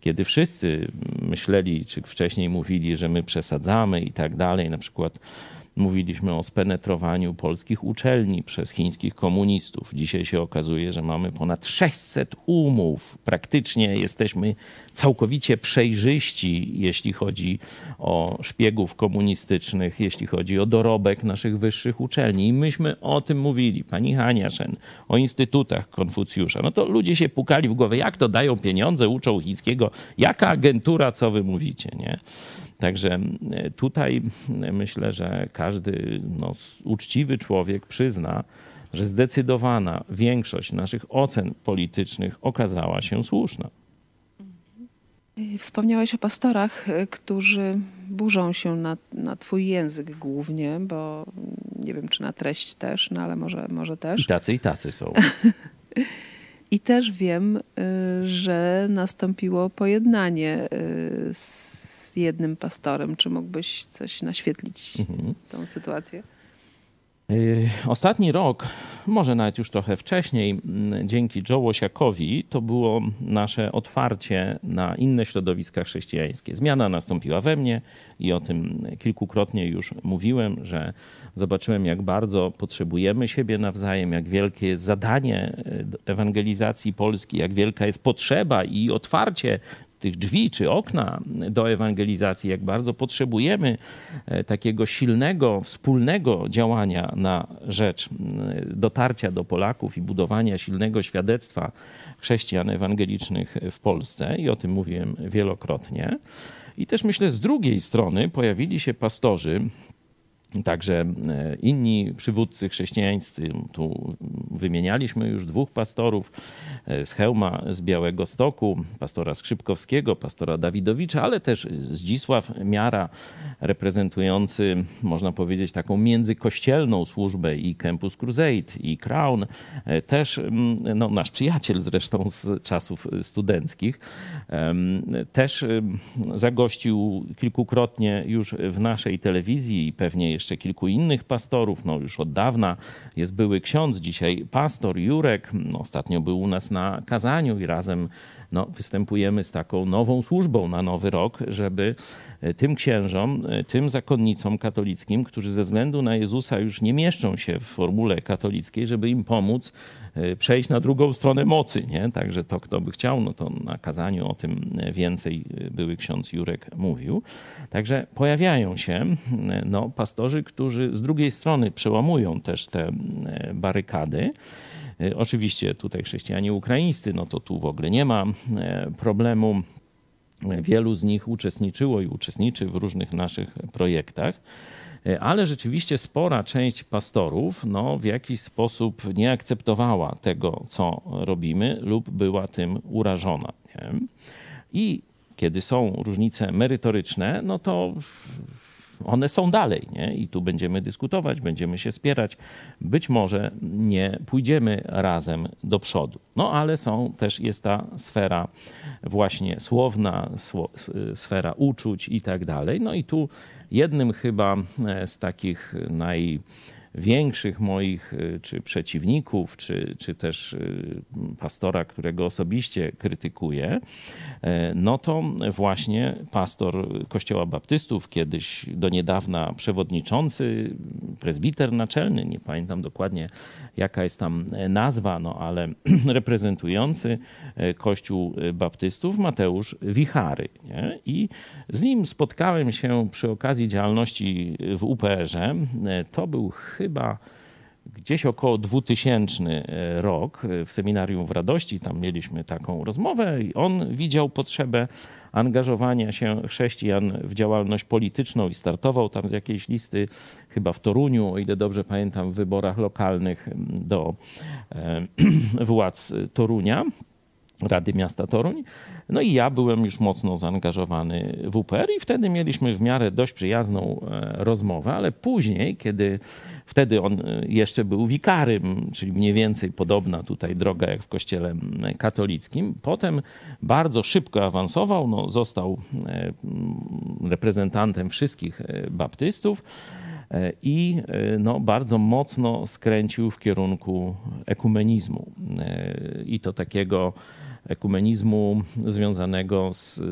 S2: kiedy wszyscy myśleli, czy wcześniej mówili, że my przesadzamy i tak dalej, na przykład Mówiliśmy o spenetrowaniu polskich uczelni przez chińskich komunistów. Dzisiaj się okazuje, że mamy ponad 600 umów. Praktycznie jesteśmy całkowicie przejrzyści, jeśli chodzi o szpiegów komunistycznych, jeśli chodzi o dorobek naszych wyższych uczelni. I myśmy o tym mówili, pani Haniaszen, o instytutach Konfucjusza. No to ludzie się pukali w głowę, jak to dają pieniądze, uczą chińskiego, jaka agentura, co wy mówicie, nie? Także tutaj myślę, że każdy no, uczciwy człowiek przyzna, że zdecydowana większość naszych ocen politycznych okazała się słuszna.
S1: Wspomniałeś o pastorach, e, którzy burzą się na, na Twój język głównie, bo nie wiem, czy na treść też, no ale może, może też.
S2: I tacy, i tacy są.
S1: I też wiem, że nastąpiło pojednanie z z jednym pastorem. Czy mógłbyś coś naświetlić mhm. tą sytuację?
S2: Y, ostatni rok, może nawet już trochę wcześniej, dzięki Joe Łosiakowi, to było nasze otwarcie na inne środowiska chrześcijańskie. Zmiana nastąpiła we mnie i o tym kilkukrotnie już mówiłem, że zobaczyłem, jak bardzo potrzebujemy siebie nawzajem, jak wielkie jest zadanie y, ewangelizacji Polski, jak wielka jest potrzeba i otwarcie tych drzwi czy okna do ewangelizacji, jak bardzo potrzebujemy e, takiego silnego, wspólnego działania na rzecz dotarcia do Polaków i budowania silnego świadectwa chrześcijan ewangelicznych w Polsce. I o tym mówiłem wielokrotnie. I też myślę, z drugiej strony pojawili się pastorzy, Także e, inni przywódcy chrześcijańscy, tu wymienialiśmy już dwóch pastorów e, z Hełma, z Białego Stoku, pastora Skrzypkowskiego, pastora Dawidowicza, ale też Zdzisław Miara, reprezentujący, można powiedzieć, taką międzykościelną służbę i Campus Crusade, i Crown, e, też no, nasz przyjaciel zresztą z czasów studenckich, też zagościł kilkukrotnie już w naszej telewizji i pewnie jeszcze jeszcze kilku innych pastorów. No już od dawna jest były ksiądz, dzisiaj pastor Jurek. No, ostatnio był u nas na kazaniu i razem no, występujemy z taką nową służbą na nowy rok, żeby e, tym księżom, e, tym zakonnicom katolickim, którzy ze względu na Jezusa już nie mieszczą się w formule katolickiej, żeby im pomóc przejść na drugą stronę mocy. Nie? Także to, kto by chciał, no to na kazaniu o tym więcej były ksiądz Jurek mówił. Także pojawiają się no, pastorzy, którzy z drugiej strony przełamują też te barykady. Oczywiście tutaj chrześcijanie ukraińscy, no to tu w ogóle nie ma problemu. Wielu z nich uczestniczyło i uczestniczy w różnych naszych projektach ale rzeczywiście spora część pastorów no, w jakiś sposób nie akceptowała tego, co robimy, lub była tym urażona. Nie? I kiedy są różnice merytoryczne, no to one są dalej nie? i tu będziemy dyskutować, będziemy się spierać. Być może nie pójdziemy razem do przodu. No ale są też jest ta sfera właśnie słowna, sfera uczuć i tak dalej. No i tu jednym chyba e, z takich naj większych moich y, czy przeciwników, czy, czy też y, pastora, którego osobiście krytykuję, e, no to właśnie pastor Kościoła Baptystów, kiedyś do niedawna przewodniczący, prezbiter naczelny, nie pamiętam dokładnie jaka jest tam nazwa, no ale reprezentujący e, Kościół Baptystów, Mateusz Wichary. Nie? I z nim spotkałem się przy okazji działalności w UPR-ze. E, to był chyba chyba gdzieś około 2000 e, rok e, w seminarium w Radości, tam mieliśmy taką rozmowę i on widział potrzebę angażowania się chrześcijan w działalność polityczną i startował tam z jakiejś listy, chyba w Toruniu, o ile dobrze pamiętam, w wyborach lokalnych do e, władz Torunia. Rady Miasta Toruń. No i ja byłem już mocno zaangażowany w UPR i wtedy mieliśmy w miarę dość przyjazną rozmowę, ale później, kiedy Wtedy on y, jeszcze był wikarym, czyli mniej więcej podobna tutaj droga jak w kościele katolickim. Potem bardzo szybko awansował, no, został e, reprezentantem wszystkich e, baptystów e, i no, bardzo mocno skręcił w kierunku ekumenizmu. I to takiego ekumenizmu związanego z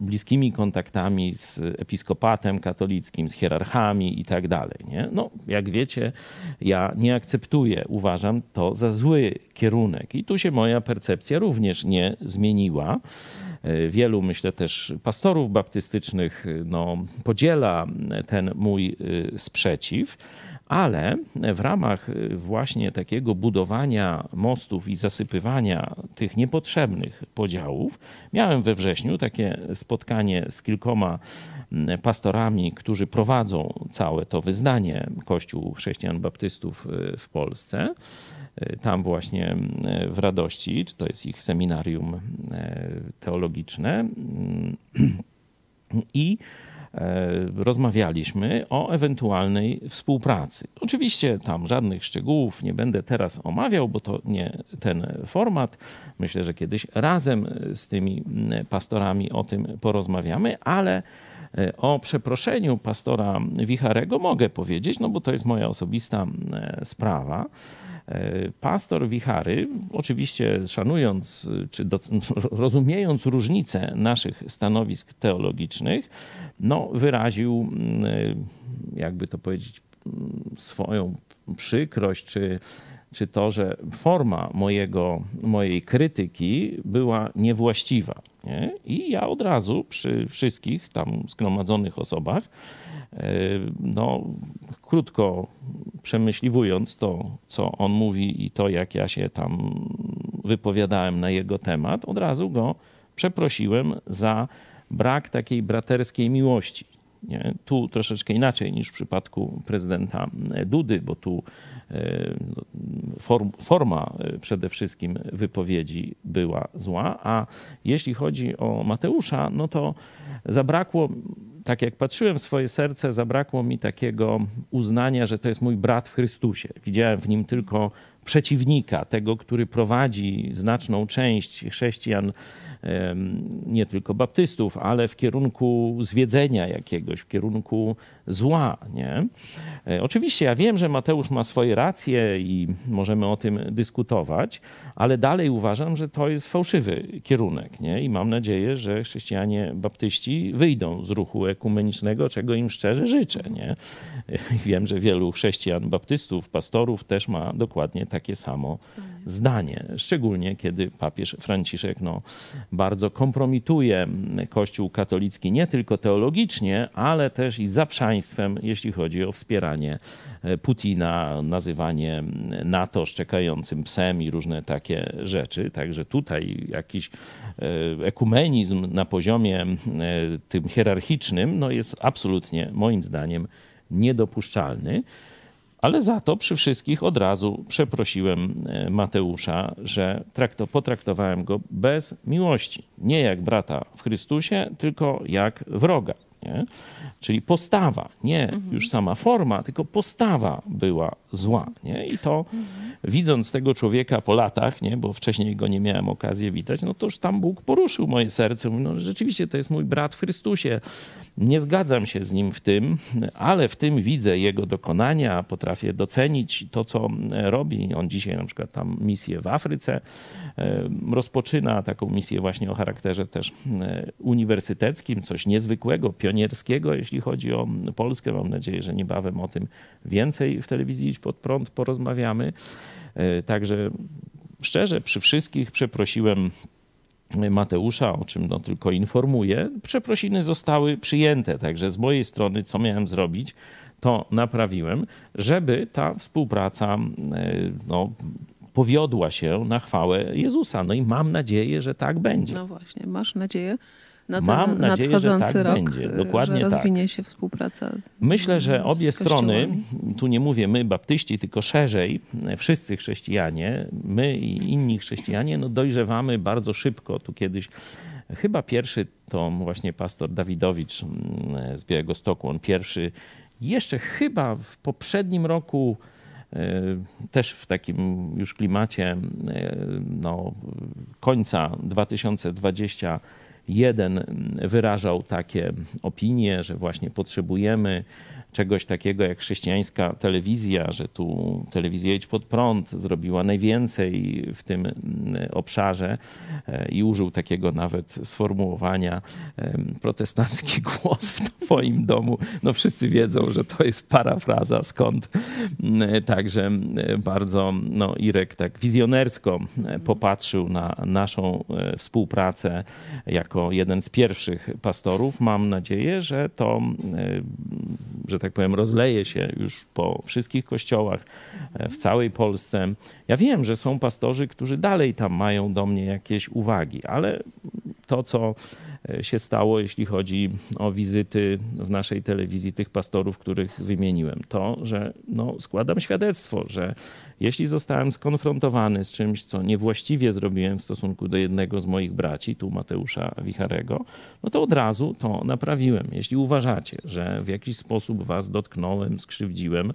S2: bliskimi kontaktami z episkopatem katolickim, z hierarchami i tak dalej. Nie? No, jak wiecie, ja nie akceptuję, uważam to za zły kierunek i tu się moja percepcja również nie zmieniła. Wielu, myślę, też pastorów baptystycznych no, podziela ten mój y, sprzeciw ale w ramach y, właśnie takiego budowania mostów i zasypywania tych niepotrzebnych podziałów, miałem we wrześniu takie spotkanie z kilkoma mm, pastorami, którzy prowadzą całe to wyznanie Kościół Chrześcijan Baptystów y, w Polsce. Y, tam właśnie w Radości, to jest ich seminarium teologiczne. Mm, I rozmawialiśmy o ewentualnej współpracy. Oczywiście tam żadnych szczegółów nie będę teraz omawiał, bo to nie ten format. Myślę, że kiedyś razem z tymi pastorami o tym porozmawiamy, ale E, o przeproszeniu pastora Wicharego mogę powiedzieć, no bo to jest moja osobista sprawa. Pastor Wichary, oczywiście szanując czy do, rozumiejąc różnice naszych stanowisk teologicznych, no, wyraził, jakby to powiedzieć, swoją przykrość czy czy to, że forma mojego, mojej krytyki była niewłaściwa. Nie? I ja od razu przy wszystkich tam zgromadzonych osobach, e, no, krótko przemyśliwując to, co on mówi i to, jak ja się tam wypowiadałem na jego temat, od razu go przeprosiłem za brak takiej braterskiej miłości. Nie? Tu troszeczkę inaczej niż w przypadku prezydenta Dudy, bo tu e, form, forma e, przede wszystkim wypowiedzi była zła, a jeśli chodzi o Mateusza, no to zabrakło, tak jak patrzyłem w swoje serce, zabrakło mi takiego uznania, że to jest mój brat w Chrystusie. Widziałem w nim tylko przeciwnika, tego, który prowadzi znaczną część chrześcijan nie tylko baptystów, ale w kierunku zwiedzenia jakiegoś, w kierunku zła. Nie? E, oczywiście ja wiem, że Mateusz ma swoje racje i możemy o tym dyskutować, ale dalej uważam, że to jest fałszywy kierunek. Nie? I mam nadzieję, że chrześcijanie baptyści wyjdą z ruchu ekumenicznego, czego im szczerze życzę. Nie? E, wiem, że wielu chrześcijan baptystów, pastorów też ma dokładnie takie samo zdanie. Szczególnie kiedy papież Franciszek no, bardzo kompromituje Kościół katolicki nie tylko teologicznie, ale też i za państwem, jeśli chodzi o wspieranie e, Putina, nazywanie NATO szczekającym psem i różne takie rzeczy. Także tutaj jakiś e, ekumenizm na poziomie e, tym hierarchicznym no jest absolutnie moim zdaniem niedopuszczalny. Ale za to przy wszystkich od razu przeprosiłem Mateusza, że trakto, potraktowałem go bez miłości. Nie jak brata w Chrystusie, tylko jak wroga. Nie? Czyli postawa, nie mhm. już sama forma, tylko postawa była zła. Nie? I to mhm. widząc tego człowieka po latach, nie? bo wcześniej go nie miałem okazji witać, no to już tam Bóg poruszył moje serce. Mówi, no rzeczywiście to jest mój brat w Chrystusie. Nie zgadzam się z nim w tym, ale w tym widzę jego dokonania, potrafię docenić to, co robi. On dzisiaj na przykład tam misję w Afryce rozpoczyna, taką misję właśnie o charakterze też uniwersyteckim, coś niezwykłego, pionierskiego, jeśli chodzi o Polskę. Mam nadzieję, że niebawem o tym więcej w telewizji Pod Prąd porozmawiamy. E, także szczerze przy wszystkich przeprosiłem Mateusza, o czym no tylko informuję. Przeprosiny zostały przyjęte, także z mojej strony, co miałem zrobić, to naprawiłem, żeby ta współpraca e, no, powiodła się na chwałę Jezusa. No i mam nadzieję, że tak będzie.
S1: No właśnie, masz nadzieję na ten Mam nadzieję, nadchodzący że tak rok, będzie. Dokładnie że rozwinie tak. się współpraca.
S2: Myślę, że obie strony, tu nie mówię my, baptyści, tylko szerzej, wszyscy chrześcijanie, my i inni chrześcijanie, no dojrzewamy bardzo szybko. Tu kiedyś chyba pierwszy to właśnie pastor Dawidowicz mm, z Białego Stoku, on pierwszy jeszcze chyba w poprzednim roku e, też w takim już klimacie e, no, końca 2020 Jeden wyrażał takie opinie, że właśnie potrzebujemy czegoś takiego jak chrześcijańska telewizja, że tu telewizja Idź Pod Prąd zrobiła najwięcej w tym mm, obszarze e, i użył takiego nawet sformułowania protestancki głos w twoim domu. No wszyscy wiedzą, że to jest parafraza, skąd mm, także bardzo no, Irek tak wizjonersko e, popatrzył na naszą e, współpracę jako jeden z pierwszych pastorów. Mam nadzieję, że to, że tak powiem, rozleje się już po wszystkich kościołach e, w całej Polsce. Ja wiem, że są pastorzy, którzy dalej tam mają do mnie jakieś uwagi, ale to, co e, się stało, jeśli chodzi o wizyty w naszej telewizji tych pastorów, których wymieniłem, to, że no, składam świadectwo, że jeśli zostałem skonfrontowany z czymś, co niewłaściwie zrobiłem w stosunku do jednego z moich braci, tu Mateusza Wicharego, no to od razu to naprawiłem. Jeśli uważacie, że w jakiś sposób was dotknąłem, skrzywdziłem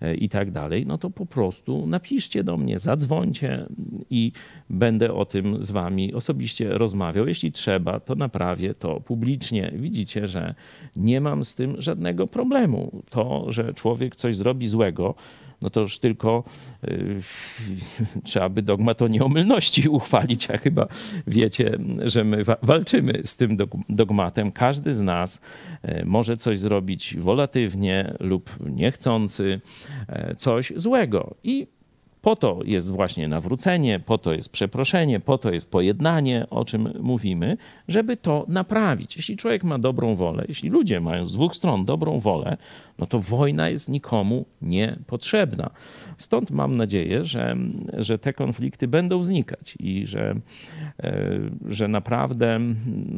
S2: e, i tak dalej, no to po prostu napiszcie do mnie, zadzwońcie i będę o tym z wami osobiście rozmawiał. Jeśli trzeba, to naprawdę sprawie, to publicznie widzicie, że nie mam z tym żadnego problemu. To, że człowiek coś zrobi złego, no to już tylko y, trzeba by dogmat o nieomylności uchwalić, a chyba wiecie, że my wa walczymy z tym dogmatem. Każdy z nas y, może coś zrobić wolatywnie lub niechcący, y, coś złego. I po to jest właśnie nawrócenie, po to jest przeproszenie, po to jest pojednanie, o czym mówimy, żeby to naprawić. Jeśli człowiek ma dobrą wolę, jeśli ludzie mają z dwóch stron dobrą wolę, no to wojna jest nikomu niepotrzebna. Stąd mam nadzieję, że, że te konflikty będą znikać i że, e, że naprawdę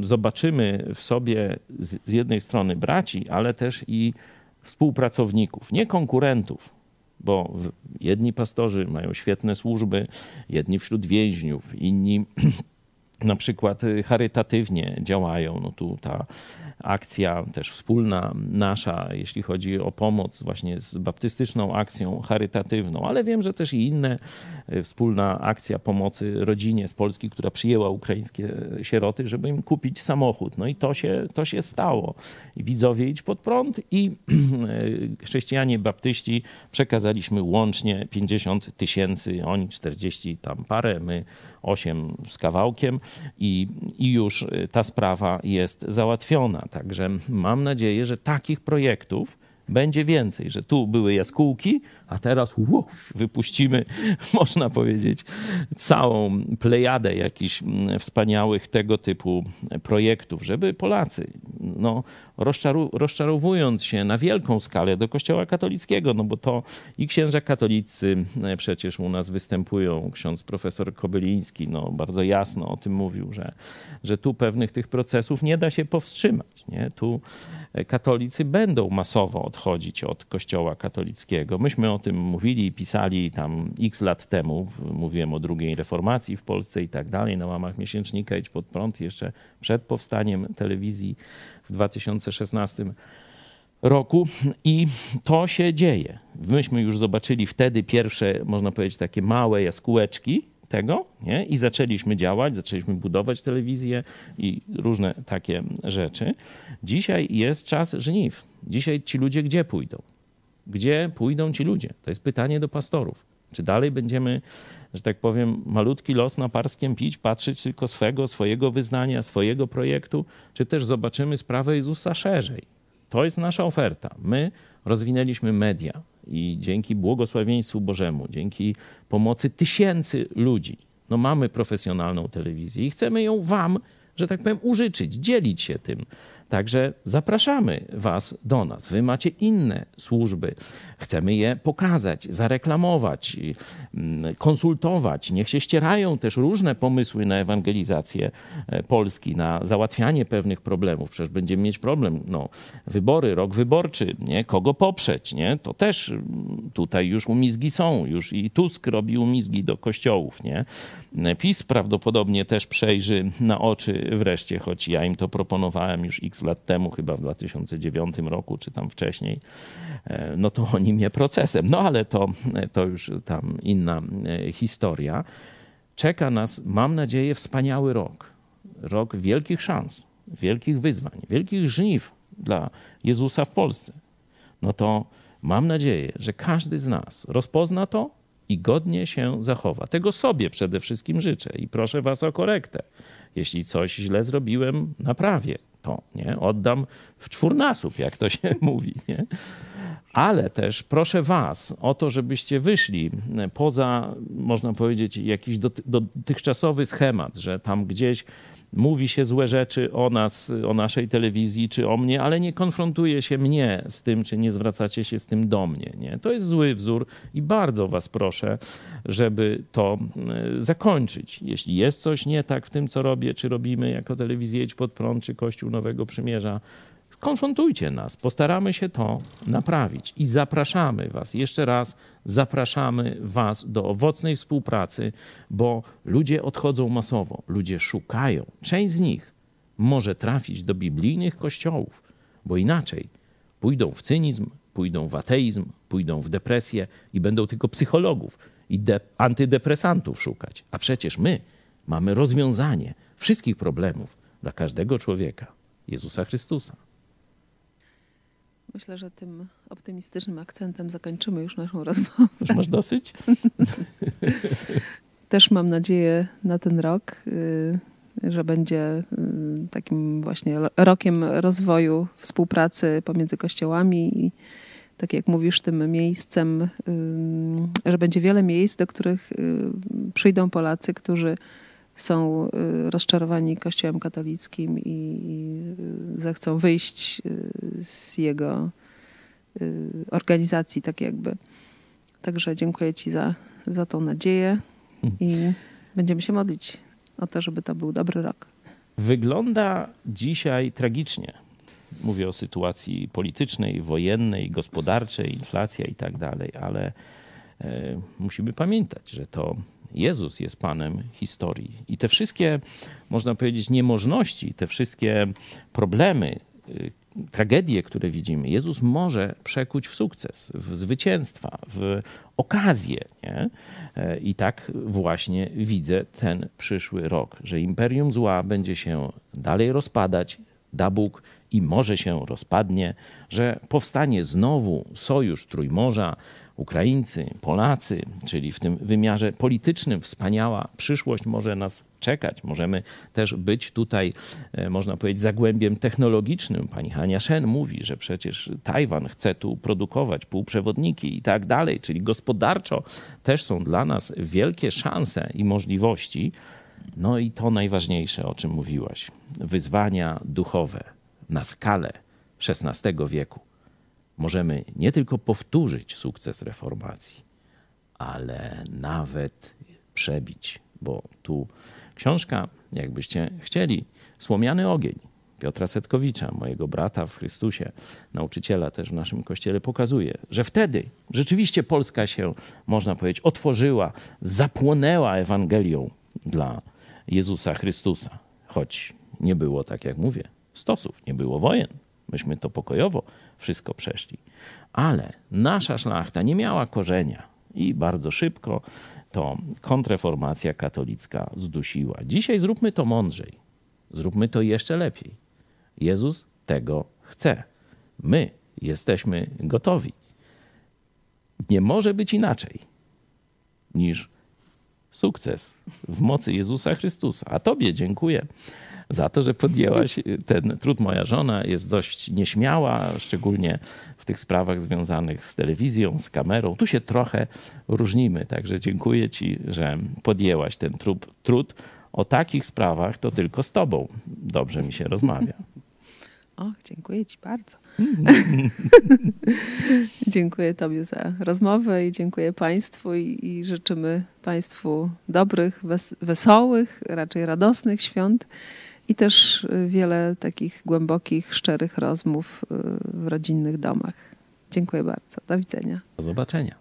S2: zobaczymy w sobie z jednej strony braci, ale też i współpracowników, nie konkurentów, bo jedni pastorzy mają świetne służby, jedni wśród więźniów, inni na przykład charytatywnie działają. No tu ta akcja też wspólna nasza, jeśli chodzi o pomoc właśnie z baptystyczną akcją charytatywną, ale wiem, że też i inne, e, wspólna akcja pomocy rodzinie z Polski, która przyjęła ukraińskie sieroty, żeby im kupić samochód. No i to się, to się stało. Widzowie idź pod prąd i e, chrześcijanie baptyści przekazaliśmy łącznie 50 tysięcy, oni 40 tam parę, my 8 z kawałkiem i, i już e, ta sprawa jest załatwiona. Także mam nadzieję, że takich projektów będzie więcej, że tu były jaskółki, a teraz wypuścimy, można powiedzieć, całą plejadę jakichś mm, wspaniałych tego typu projektów, żeby Polacy, no, rozczarowując się na wielką skalę do Kościoła katolickiego, no bo to i księża katolicy e, przecież u nas występują, ksiądz profesor Kobyliński, no, bardzo jasno o tym mówił, że, że tu pewnych tych procesów nie da się powstrzymać. Nie? Tu e, katolicy będą masowo odchodzić od Kościoła katolickiego. Myśmy o tym mówili i pisali tam x lat temu. Mówiłem o drugiej reformacji w Polsce i tak dalej, na łamach miesięcznika Idź Pod Prąd, jeszcze przed powstaniem telewizji w 2016 roku i to się dzieje. Myśmy już zobaczyli wtedy pierwsze, można powiedzieć, takie małe jaskółeczki tego nie? i zaczęliśmy działać, zaczęliśmy budować telewizję i różne takie rzeczy. Dzisiaj jest czas żniw. Dzisiaj ci ludzie gdzie pójdą? Gdzie pójdą ci ludzie? To jest pytanie do pastorów. Czy dalej będziemy, że tak powiem, malutki los na parskiem pić, patrzeć tylko swego, swojego wyznania, swojego projektu, czy też zobaczymy sprawę Jezusa szerzej? To jest nasza oferta. My rozwinęliśmy media i dzięki błogosławieństwu Bożemu, dzięki pomocy tysięcy ludzi, no mamy profesjonalną telewizję i chcemy ją wam, że tak powiem, użyczyć, dzielić się tym. Także zapraszamy Was do nas. Wy macie inne służby. Chcemy je pokazać, zareklamować, mm, konsultować. Niech się ścierają też różne pomysły na ewangelizację e, Polski, na załatwianie pewnych problemów. Przecież będziemy mieć problem. No, wybory, rok wyborczy, nie? kogo poprzeć. Nie? To też mm, tutaj już umizgi są. Już i Tusk robi umizgi do kościołów. Nie? PiS prawdopodobnie też przejrzy na oczy wreszcie, choć ja im to proponowałem już x lat temu, chyba w 2009 roku, czy tam wcześniej, e, no to oni mnie procesem. No ale to, to już tam inna e, historia. Czeka nas, mam nadzieję, wspaniały rok. Rok wielkich szans, wielkich wyzwań, wielkich żniw dla Jezusa w Polsce. No to mam nadzieję, że każdy z nas rozpozna to i godnie się zachowa. Tego sobie przede wszystkim życzę i proszę Was o korektę. Jeśli coś źle zrobiłem, naprawię to, nie? Oddam w czwórnasób, jak to się mówi, nie? Ale też proszę Was o to, żebyście wyszli poza, można powiedzieć, jakiś dotychczasowy schemat, że tam gdzieś mówi się złe rzeczy o nas, o naszej telewizji czy o mnie, ale nie konfrontuje się mnie z tym, czy nie zwracacie się z tym do mnie. Nie? To jest zły wzór i bardzo was proszę, żeby to e, zakończyć. Jeśli jest coś nie tak w tym, co robię, czy robimy jako telewizję Idź Pod Prąd, czy Kościół Nowego Przymierza, konfrontujcie nas, postaramy się to naprawić i zapraszamy Was, jeszcze raz zapraszamy Was do owocnej współpracy, bo ludzie odchodzą masowo, ludzie szukają. Część z nich może trafić do biblijnych kościołów, bo inaczej pójdą w cynizm, pójdą w ateizm, pójdą w depresję i będą tylko psychologów i antydepresantów szukać. A przecież my mamy rozwiązanie wszystkich problemów dla każdego człowieka Jezusa Chrystusa.
S1: Myślę, że tym optymistycznym akcentem zakończymy już naszą rozmowę.
S2: Już masz dosyć?
S1: Też mam nadzieję na ten rok, y, że będzie y, takim właśnie rokiem rozwoju współpracy pomiędzy kościołami i tak jak mówisz, tym miejscem, y, że będzie wiele miejsc, do których przyjdą Polacy, którzy są rozczarowani Kościołem katolickim i zechcą wyjść z jego organizacji, tak jakby. Także dziękuję Ci za, za tą nadzieję i będziemy się modlić o to, żeby to był dobry rok.
S2: Wygląda dzisiaj tragicznie. Mówię o sytuacji politycznej, wojennej, gospodarczej, inflacja i tak dalej, ale e, musimy pamiętać, że to Jezus jest Panem historii. I te wszystkie, można powiedzieć, niemożności, te wszystkie problemy, y, tragedie, które widzimy, Jezus może przekuć w sukces, w zwycięstwa, w okazję. Nie? E, I tak właśnie widzę ten przyszły rok, że imperium zła będzie się dalej rozpadać, da Bóg i może się rozpadnie, że powstanie znowu sojusz Trójmorza, Ukraińcy, Polacy, czyli w tym wymiarze politycznym wspaniała przyszłość może nas czekać. Możemy też być tutaj, e, można powiedzieć, zagłębiem technologicznym. Pani Hania Shen mówi, że przecież Tajwan chce tu produkować półprzewodniki i tak dalej, czyli gospodarczo też są dla nas wielkie szanse i możliwości. No i to najważniejsze, o czym mówiłaś, wyzwania duchowe na skalę XVI wieku możemy nie tylko powtórzyć sukces reformacji, ale nawet przebić, bo tu książka, jakbyście chcieli, Słomiany ogień Piotra Setkowicza, mojego brata w Chrystusie, nauczyciela też w naszym kościele, pokazuje, że wtedy rzeczywiście Polska się, można powiedzieć, otworzyła, zapłonęła Ewangelią dla Jezusa Chrystusa. Choć nie było, tak jak mówię, stosów, nie było wojen. Myśmy to pokojowo wszystko przeszli. Ale nasza szlachta nie miała korzenia i bardzo szybko to kontreformacja katolicka zdusiła. Dzisiaj zróbmy to mądrzej. Zróbmy to jeszcze lepiej. Jezus tego chce. My jesteśmy gotowi. Nie może być inaczej niż sukces w mocy Jezusa Chrystusa. A Tobie dziękuję za to, że podjęłaś ten trud. Moja żona jest dość nieśmiała, szczególnie w tych sprawach związanych z telewizją, z kamerą. Tu się trochę różnimy, także dziękuję Ci, że podjęłaś ten trud. trud. O takich sprawach to tylko z Tobą dobrze mi się rozmawia.
S1: O, dziękuję Ci bardzo. dziękuję Tobie za rozmowę i dziękuję Państwu i, i życzymy Państwu dobrych, wes wesołych, raczej radosnych świąt i też y, wiele takich głębokich, szczerych rozmów y, w rodzinnych domach. Dziękuję bardzo. Do widzenia.
S2: Do zobaczenia.